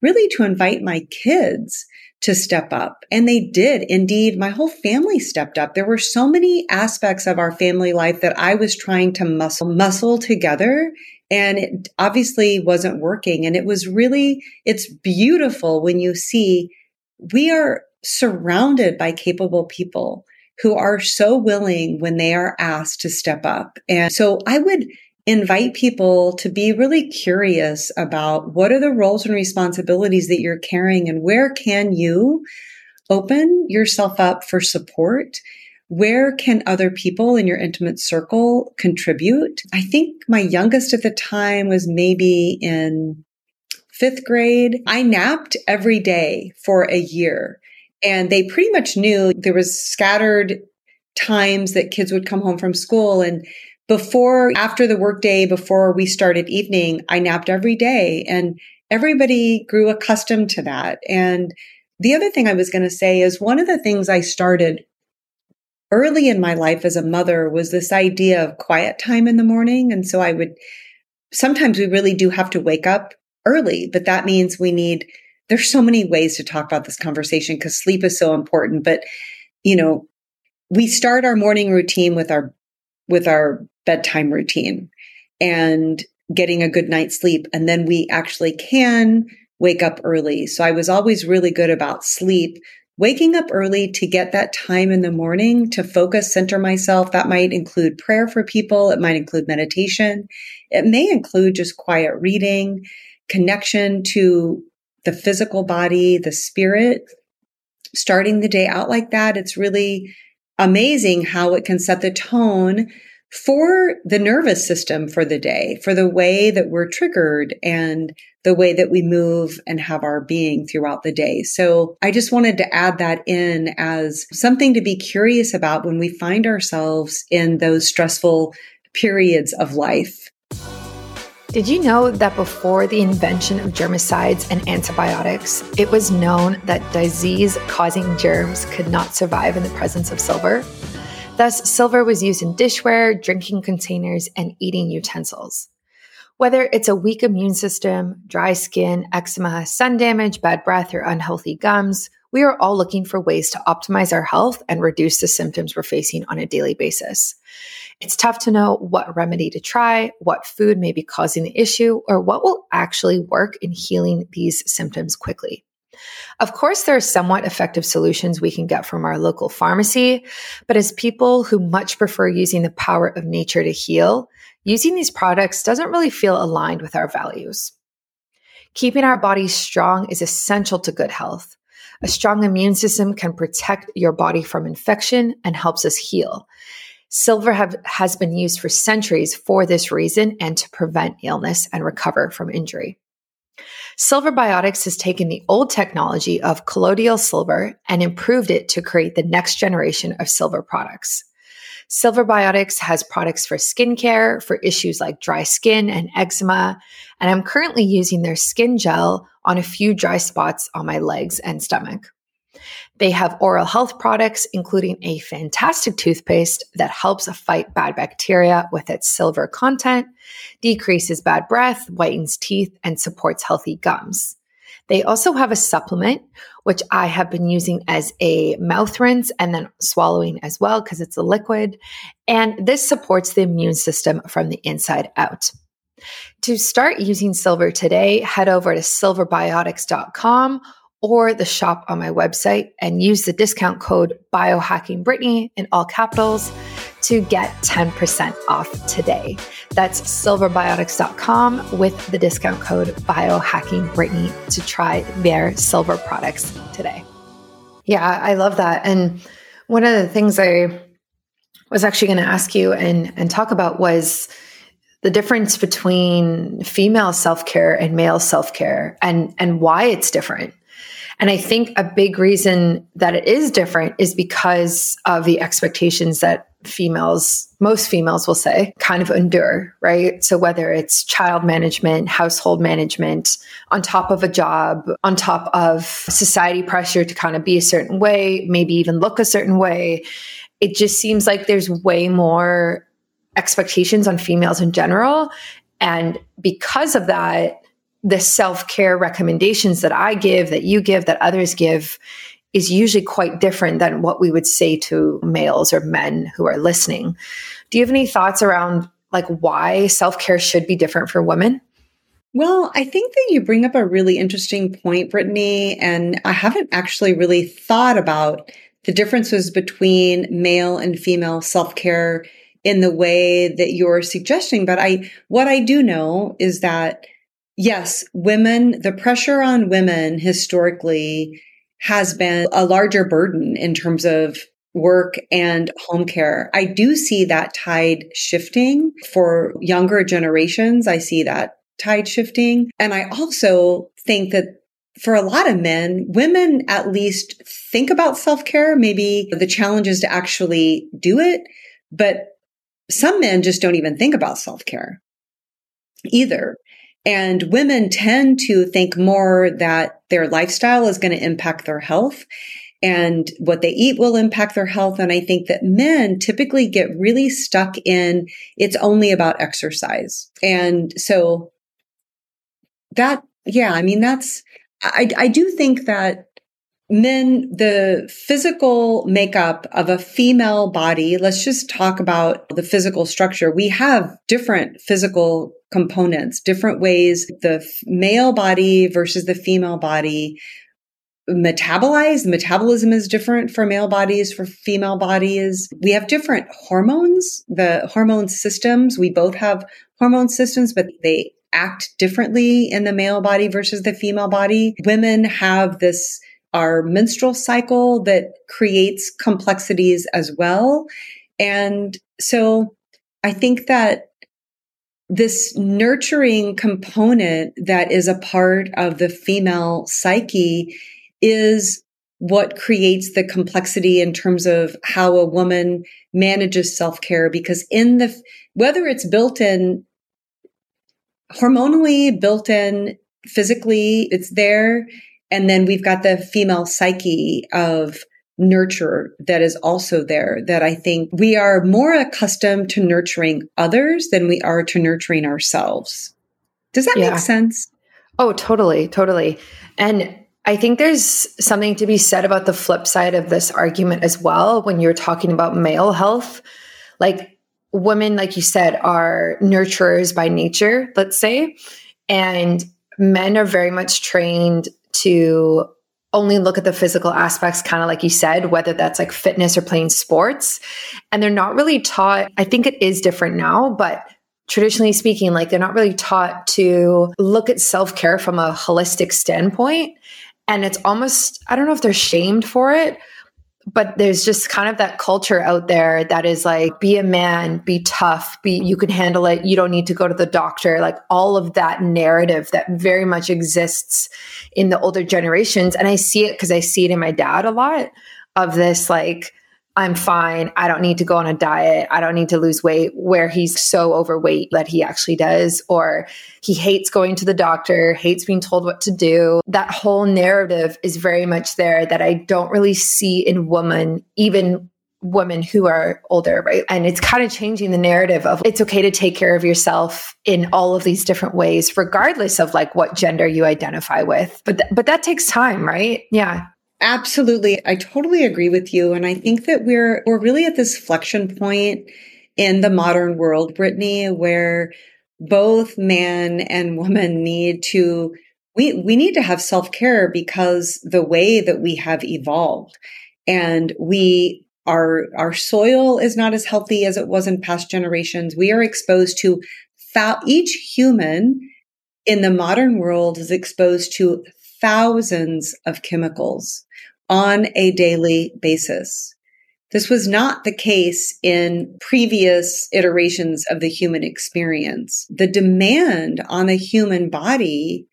really to invite my kids to step up. And they did. Indeed, my whole family stepped up. There were so many aspects of our family life that I was trying to muscle, muscle together. And it obviously wasn't working. And it was really, it's beautiful when you see we are surrounded by capable people who are so willing when they are asked to step up. And so I would invite people to be really curious about what are the roles and responsibilities that you're carrying and where can you open yourself up for support? Where can other people in your intimate circle contribute? I think my youngest at the time was maybe in fifth grade. I napped every day for a year and they pretty much knew there was scattered times that kids would come home from school and before, after the workday, before we started evening, I napped every day and everybody grew accustomed to that. And the other thing I was going to say is one of the things I started early in my life as a mother was this idea of quiet time in the morning. And so I would, sometimes we really do have to wake up early, but that means we need there's so many ways to talk about this conversation because sleep is so important. But, you know, we start our morning routine with our, with our bedtime routine and getting a good night's sleep. And then we actually can wake up early. So I was always really good about sleep waking up early to get that time in the morning to focus, center myself. That might include prayer for people. It might include meditation. It may include just quiet reading, connection to the physical body, the spirit. Starting the day out like that, it's really amazing how it can set the tone for the nervous system for the day, for the way that we're triggered and the way that we move and have our being throughout the day. So I just wanted to add that in as something to be curious about when we find ourselves in those stressful periods of life. Did you know that before the invention of germicides and antibiotics, it was known that disease causing germs could not survive in the presence of silver? Thus, silver was used in dishware, drinking containers, and eating utensils. Whether it's a weak immune system, dry skin, eczema, sun damage, bad breath, or unhealthy gums, we are all looking for ways to optimize our health and reduce the symptoms we're facing on a daily basis. It's tough to know what remedy to try, what food may be causing the issue, or what will actually work in healing these symptoms quickly. Of course, there are somewhat effective solutions we can get from our local pharmacy, but as people who much prefer using the power of nature to heal, using these products doesn't really feel aligned with our values. Keeping our bodies strong is essential to good health. A strong immune system can protect your body from infection and helps us heal. Silver have, has been used for centuries for this reason and to prevent illness and recover from injury. Silver Biotics has taken the old technology of colloidal silver and improved it to create the next generation of silver products. Silver Biotics has products for skincare for issues like dry skin and eczema, and I'm currently using their skin gel on a few dry spots on my legs and stomach. They have oral health products, including a fantastic toothpaste that helps fight bad bacteria with its silver content, decreases bad breath, whitens teeth, and supports healthy gums. They also have a supplement, which I have been using as a mouth rinse and then swallowing as well because it's a liquid. And this supports the immune system from the inside out. To start using silver today, head over to silverbiotics.com or the shop on my website and use the discount code biohackingbrittany in all capitals to get 10% off today. That's silverbiotics.com with the discount code biohackingbrittany to try their silver products today. Yeah, I love that. And one of the things I was actually going to ask you and, and talk about was the difference between female self-care and male self-care and and why it's different and I think a big reason that it is different is because of the expectations that females, most females will say, kind of endure, right? So whether it's child management, household management, on top of a job, on top of society pressure to kind of be a certain way, maybe even look a certain way, it just seems like there's way more expectations on females in general. And because of that, the self care recommendations that I give, that you give, that others give is usually quite different than what we would say to males or men who are listening. Do you have any thoughts around like why self care should be different for women? Well, I think that you bring up a really interesting point, Brittany, and I haven't actually really thought about the differences between male and female self care in the way that you're suggesting. But I, what I do know is that Yes, women, the pressure on women historically has been a larger burden in terms of work and home care. I do see that tide shifting for younger generations. I see that tide shifting. And I also think that for a lot of men, women at least think about self care. Maybe the challenge is to actually do it, but some men just don't even think about self care either. And women tend to think more that their lifestyle is going to impact their health and what they eat will impact their health. And I think that men typically get really stuck in it's only about exercise. And so that, yeah, I mean, that's, I, I do think that men, the physical makeup of a female body, let's just talk about the physical structure. We have different physical components, different ways the male body versus the female body metabolize. Metabolism is different for male bodies, for female bodies. We have different hormones, the hormone systems. We both have hormone systems, but they act differently in the male body versus the female body. Women have this our menstrual cycle that creates complexities as well. And so I think that this nurturing component that is a part of the female psyche is what creates the complexity in terms of how a woman manages self-care because in the whether it's built in hormonally built in physically it's there and then we've got the female psyche of nurture that is also there that I think we are more accustomed to nurturing others than we are to nurturing ourselves. Does that yeah. make sense? Oh, totally, totally. And I think there's something to be said about the flip side of this argument as well when you're talking about male health. Like women, like you said, are nurturers by nature, let's say, and men are very much trained to only look at the physical aspects, kind of like you said, whether that's like fitness or playing sports. And they're not really taught, I think it is different now, but traditionally speaking, like they're not really taught to look at self care from a holistic standpoint. And it's almost, I don't know if they're shamed for it, but there's just kind of that culture out there that is like be a man be tough be you can handle it. You don't need to go to the doctor. Like all of that narrative that very much exists in the older generations. And i see it because i see it in my dad a lot of this like I'm fine. I don't need to go on a diet. I don't need to lose weight where he's so overweight that he actually does, or he hates going to the doctor, hates being told what to do. That whole narrative is very much there that I don't really see in women, even women who are older, right? And it's kind of changing the narrative of it's okay to take care of yourself in all of these different ways, regardless of like what gender you identify with. But, th- but that takes time, right? Yeah. Absolutely. I totally agree with you. And I think that we're, we're really at this flexion point in the modern world, Brittany, where both man and woman need to, we, we need to have self care because the way that we have evolved and we our, our soil is not as healthy as it was in past generations. We are exposed to each human in the modern world is exposed to thousands of chemicals on a daily basis. This was not the case in previous iterations of the human experience. The demand on the human body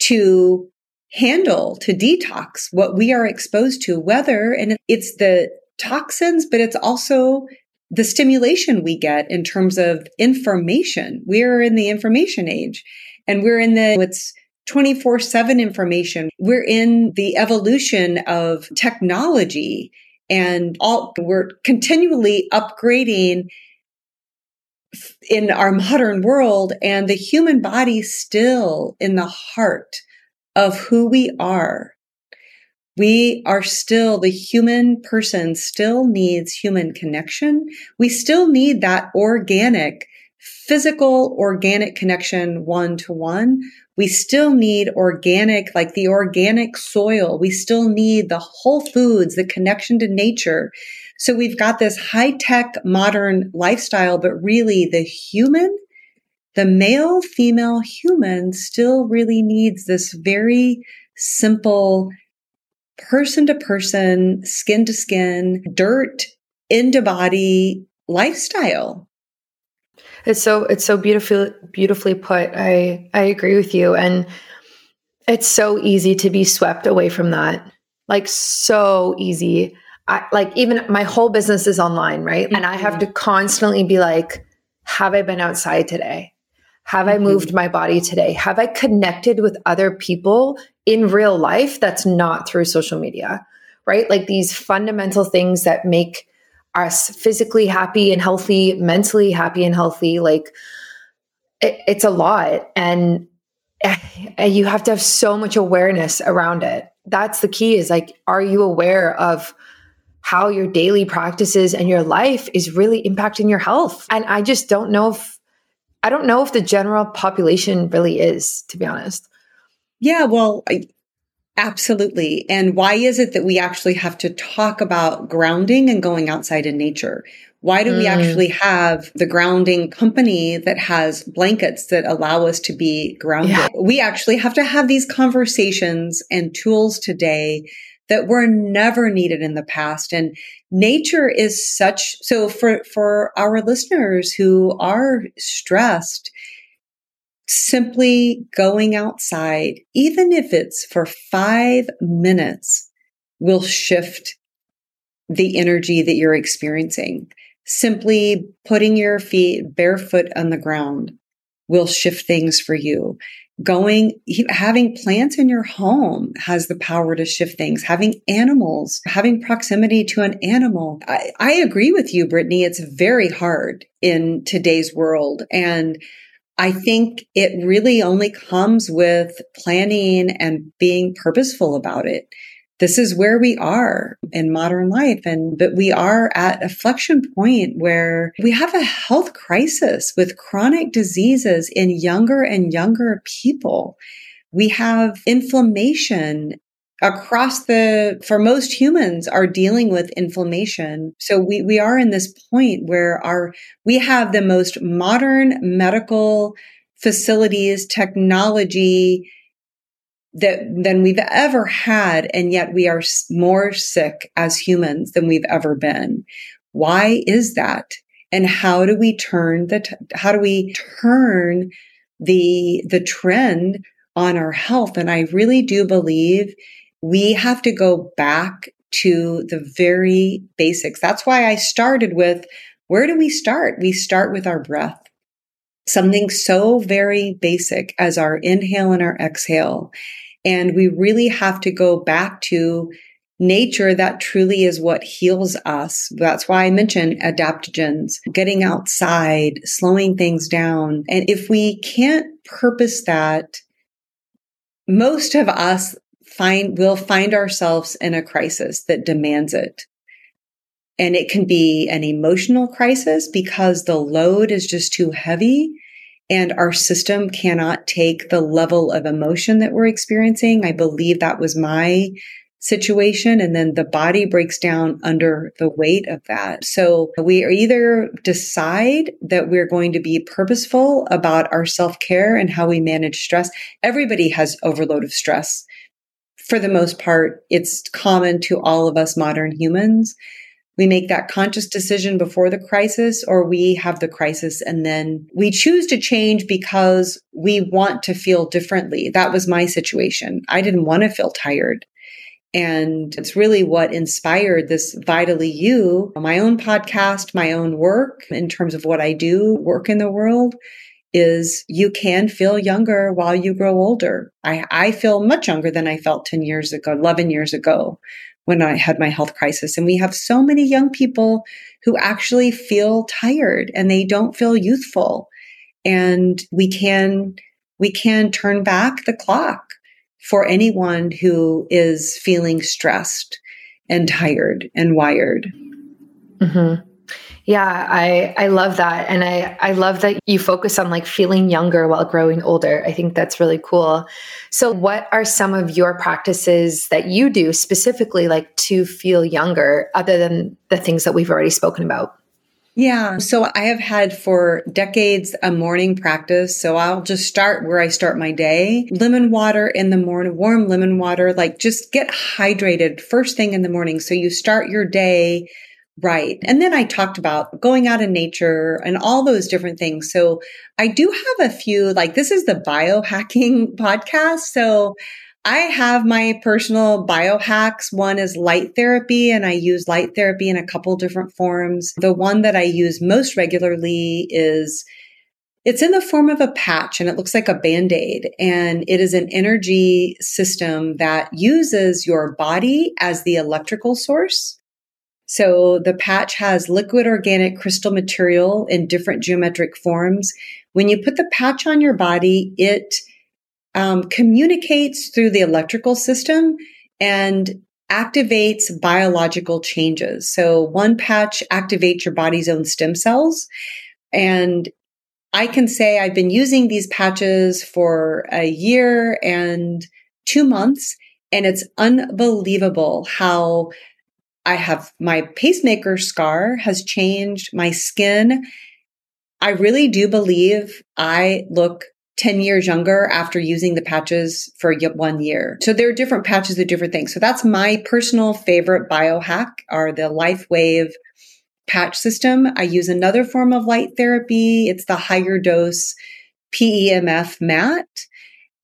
to handle, to detox what we are exposed to, whether, and it's the toxins, but it's also the stimulation we get in terms of information. We're in the information age and we're in the, it's 24 7 information. We're in the evolution of technology and all, we're continually upgrading in our modern world and the human body still in the heart of who we are. We are still, the human person still needs human connection. We still need that organic, physical, organic connection one to one we still need organic, like the organic soil. We still need the whole foods, the connection to nature. So we've got this high tech modern lifestyle, but really the human, the male female human still really needs this very simple person to person, skin to skin, dirt into body lifestyle. It's so it's so beautifully beautifully put. I I agree with you and it's so easy to be swept away from that. Like so easy. I like even my whole business is online, right? Mm-hmm. And I have to mm-hmm. constantly be like have I been outside today? Have mm-hmm. I moved my body today? Have I connected with other people in real life that's not through social media? Right? Like these fundamental things that make us physically happy and healthy, mentally happy and healthy. Like it, it's a lot. And you have to have so much awareness around it. That's the key is like, are you aware of how your daily practices and your life is really impacting your health? And I just don't know if, I don't know if the general population really is, to be honest. Yeah, well, I, absolutely. And why is it that we actually have to talk about grounding and going outside in nature? Why do mm. we actually have the grounding company that has blankets that allow us to be grounded? Yeah. We actually have to have these conversations and tools today that were never needed in the past. And nature is such, so for, for our listeners who are stressed, simply going outside, even if it's for five minutes, will shift the energy that you're experiencing simply putting your feet barefoot on the ground will shift things for you. Going, having plants in your home has the power to shift things. Having animals, having proximity to an animal. I, I agree with you, Brittany. It's very hard in today's world. And I think it really only comes with planning and being purposeful about it this is where we are in modern life. And, but we are at a flexion point where we have a health crisis with chronic diseases in younger and younger people. We have inflammation across the for most humans are dealing with inflammation. So we we are in this point where our we have the most modern medical facilities technology that than we've ever had and yet we are more sick as humans than we've ever been. Why is that? And how do we turn the t- how do we turn the the trend on our health? And i really do believe we have to go back to the very basics that's why i started with where do we start we start with our breath something so very basic as our inhale and our exhale. And we really have to go back to nature that truly is what heals us. That's why I mentioned adaptogens, getting outside, slowing things down. And if we can't purpose that, most of us find we'll find ourselves in a crisis that demands it. And it can be an emotional crisis because the load is just too heavy and our system cannot take the level of emotion that we're experiencing. I believe that was my situation. And then the body breaks down under the weight of that. So we either decide that we're going to be purposeful about our self care and how we manage stress. Everybody has overload of stress. For the most part, it's common to all of us modern humans we make that conscious decision before the crisis or we have the crisis and then we choose to change because we want to feel differently. That was my situation. I didn't want to feel tired. And it's really what inspired this Vitally You, my own podcast, my own work in terms of what I do, work in the world is you can feel younger while you grow older. I, I feel much younger than I felt 10 years ago, 11 years ago when I had my health crisis. And we have so many young people who actually feel tired and they don't feel youthful. And we can, we can turn back the clock for anyone who is feeling stressed and tired and wired. Mm-hmm. Yeah, I I love that and I I love that you focus on like feeling younger while growing older. I think that's really cool. So what are some of your practices that you do specifically like to feel younger other than the things that we've already spoken about? Yeah. So I have had for decades a morning practice. So I'll just start where I start my day. Lemon water in the morning, warm lemon water, like just get hydrated first thing in the morning. So you start your day Right. And then I talked about going out in nature and all those different things. So I do have a few, like this is the biohacking podcast. So I have my personal biohacks. One is light therapy and I use light therapy in a couple different forms. The one that I use most regularly is it's in the form of a patch and it looks like a band aid. And it is an energy system that uses your body as the electrical source. So the patch has liquid organic crystal material in different geometric forms. When you put the patch on your body, it um, communicates through the electrical system and activates biological changes. So one patch activates your body's own stem cells. And I can say I've been using these patches for a year and two months. And it's unbelievable how I have my pacemaker scar has changed my skin. I really do believe I look 10 years younger after using the patches for one year. So there are different patches of different things. So that's my personal favorite biohack are the LifeWave patch system. I use another form of light therapy. It's the HigherDOSE PEMF mat.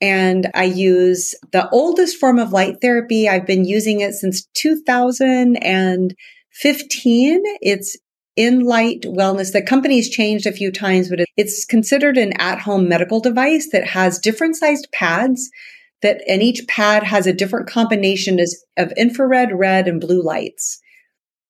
And I use the oldest form of light therapy. I've been using it since 2015. It's Inlight Wellness. The company's changed a few times, but it's considered an at-home medical device that has different sized pads that, and each pad has a different combination of infrared, red, and blue lights.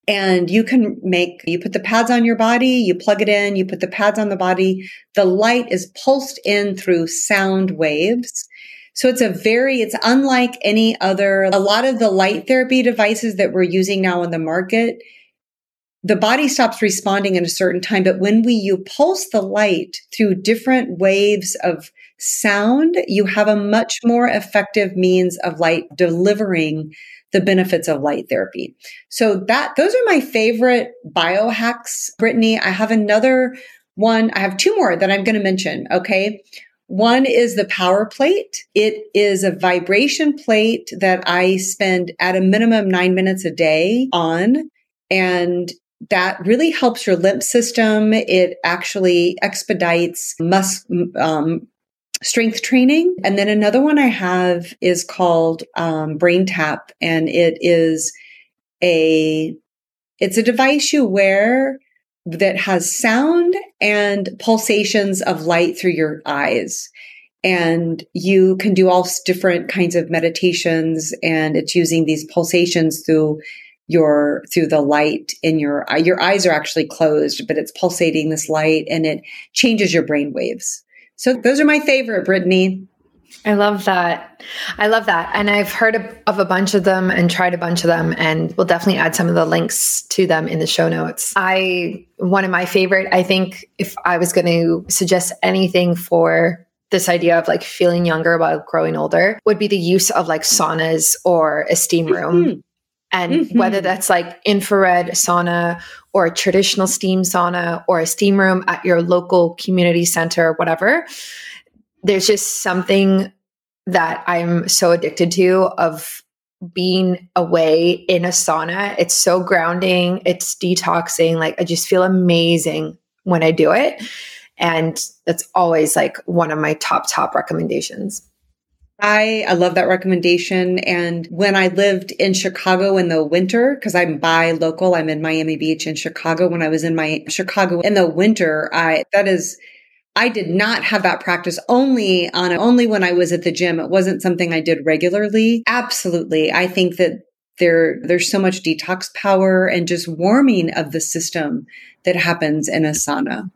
And you can make, you put the pads on your body, you plug it in, you put the pads on the body. The light is pulsed in through sound waves. So it's a very, it's unlike any other, a lot of the light therapy devices that we're using now on the market the body stops responding in a certain time. But when we, you pulse the light through different waves of sound, you have a much more effective means of light delivering the benefits of light therapy. So that, those are my favorite biohacks, Brittany. I have another one. I have two more that I'm going to mention. Okay. One is the power plate. It is a vibration plate that I spend at a minimum nine minutes a day on. And that really helps your lymph system. It actually expedites mus- um, strength training. And then another one I have is called um, BrainTap, and it is a it's a device you wear that has sound and pulsations of light through your eyes. And you can do all different kinds of meditations, and it's using these pulsations through your through the light in your your eyes are actually closed but it's pulsating this light and it changes your brain waves so those are my favorite brittany I love that. I love that. And I've heard of, of, a bunch of them and tried a bunch of them and we'll definitely add some of the links to them in the show notes. I one of my favorite, I think if I was going to suggest anything for this idea of like feeling younger while growing older would be the use of like saunas or a steam room. Mm-hmm. And mm-hmm. whether that's like infrared sauna or a traditional steam sauna or a steam room at your local community center, or whatever, there's just something that I'm so addicted to of being away in a sauna. It's so grounding, it's detoxing. Like I just feel amazing when I do it. And that's always like one of my top, top recommendations. I, I love that recommendation. And when I lived in Chicago in the winter, because I'm bi local, I'm in Miami Beach in Chicago. When I was in my Chicago in the winter, I, that is, I did not have that practice only on only when I was at the gym. It wasn't something I did regularly. Absolutely. I think that there, there's so much detox power and just warming of the system that happens in a sauna.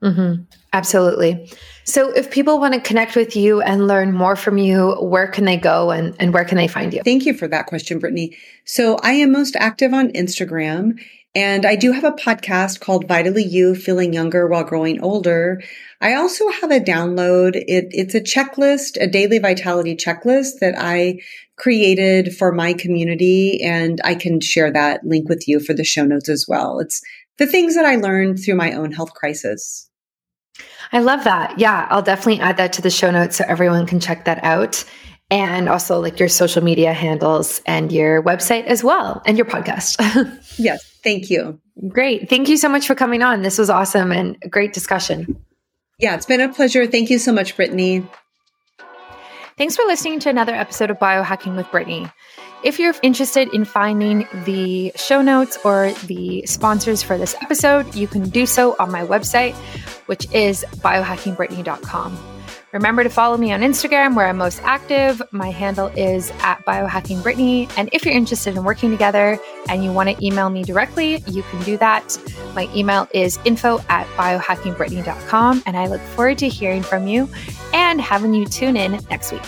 Mm-hmm. Absolutely. So, if people want to connect with you and learn more from you, where can they go and, and where can they find you? Thank you for that question, Brittany. So, I am most active on Instagram and I do have a podcast called Vitally You Feeling Younger While Growing Older. I also have a download. It, it's a checklist, a daily vitality checklist that I created for my community. And I can share that link with you for the show notes as well. It's the things that I learned through my own health crisis. I love that. Yeah, I'll definitely add that to the show notes so everyone can check that out. And also like your social media handles and your website as well and your podcast. yes, thank you. Great. Thank you so much for coming on. This was awesome and a great discussion. Yeah, it's been a pleasure. Thank you so much, Brittany. Thanks for listening to another episode of Biohacking with Brittany. If you're interested in finding the show notes or the sponsors for this episode, you can do so on my website, which is biohackingbrittany.com. Remember to follow me on Instagram where I'm most active. My handle is at biohackingbrittany. And if you're interested in working together and you want to email me directly, you can do that. My email is info at biohackingbrittany.com. And I look forward to hearing from you and having you tune in next week.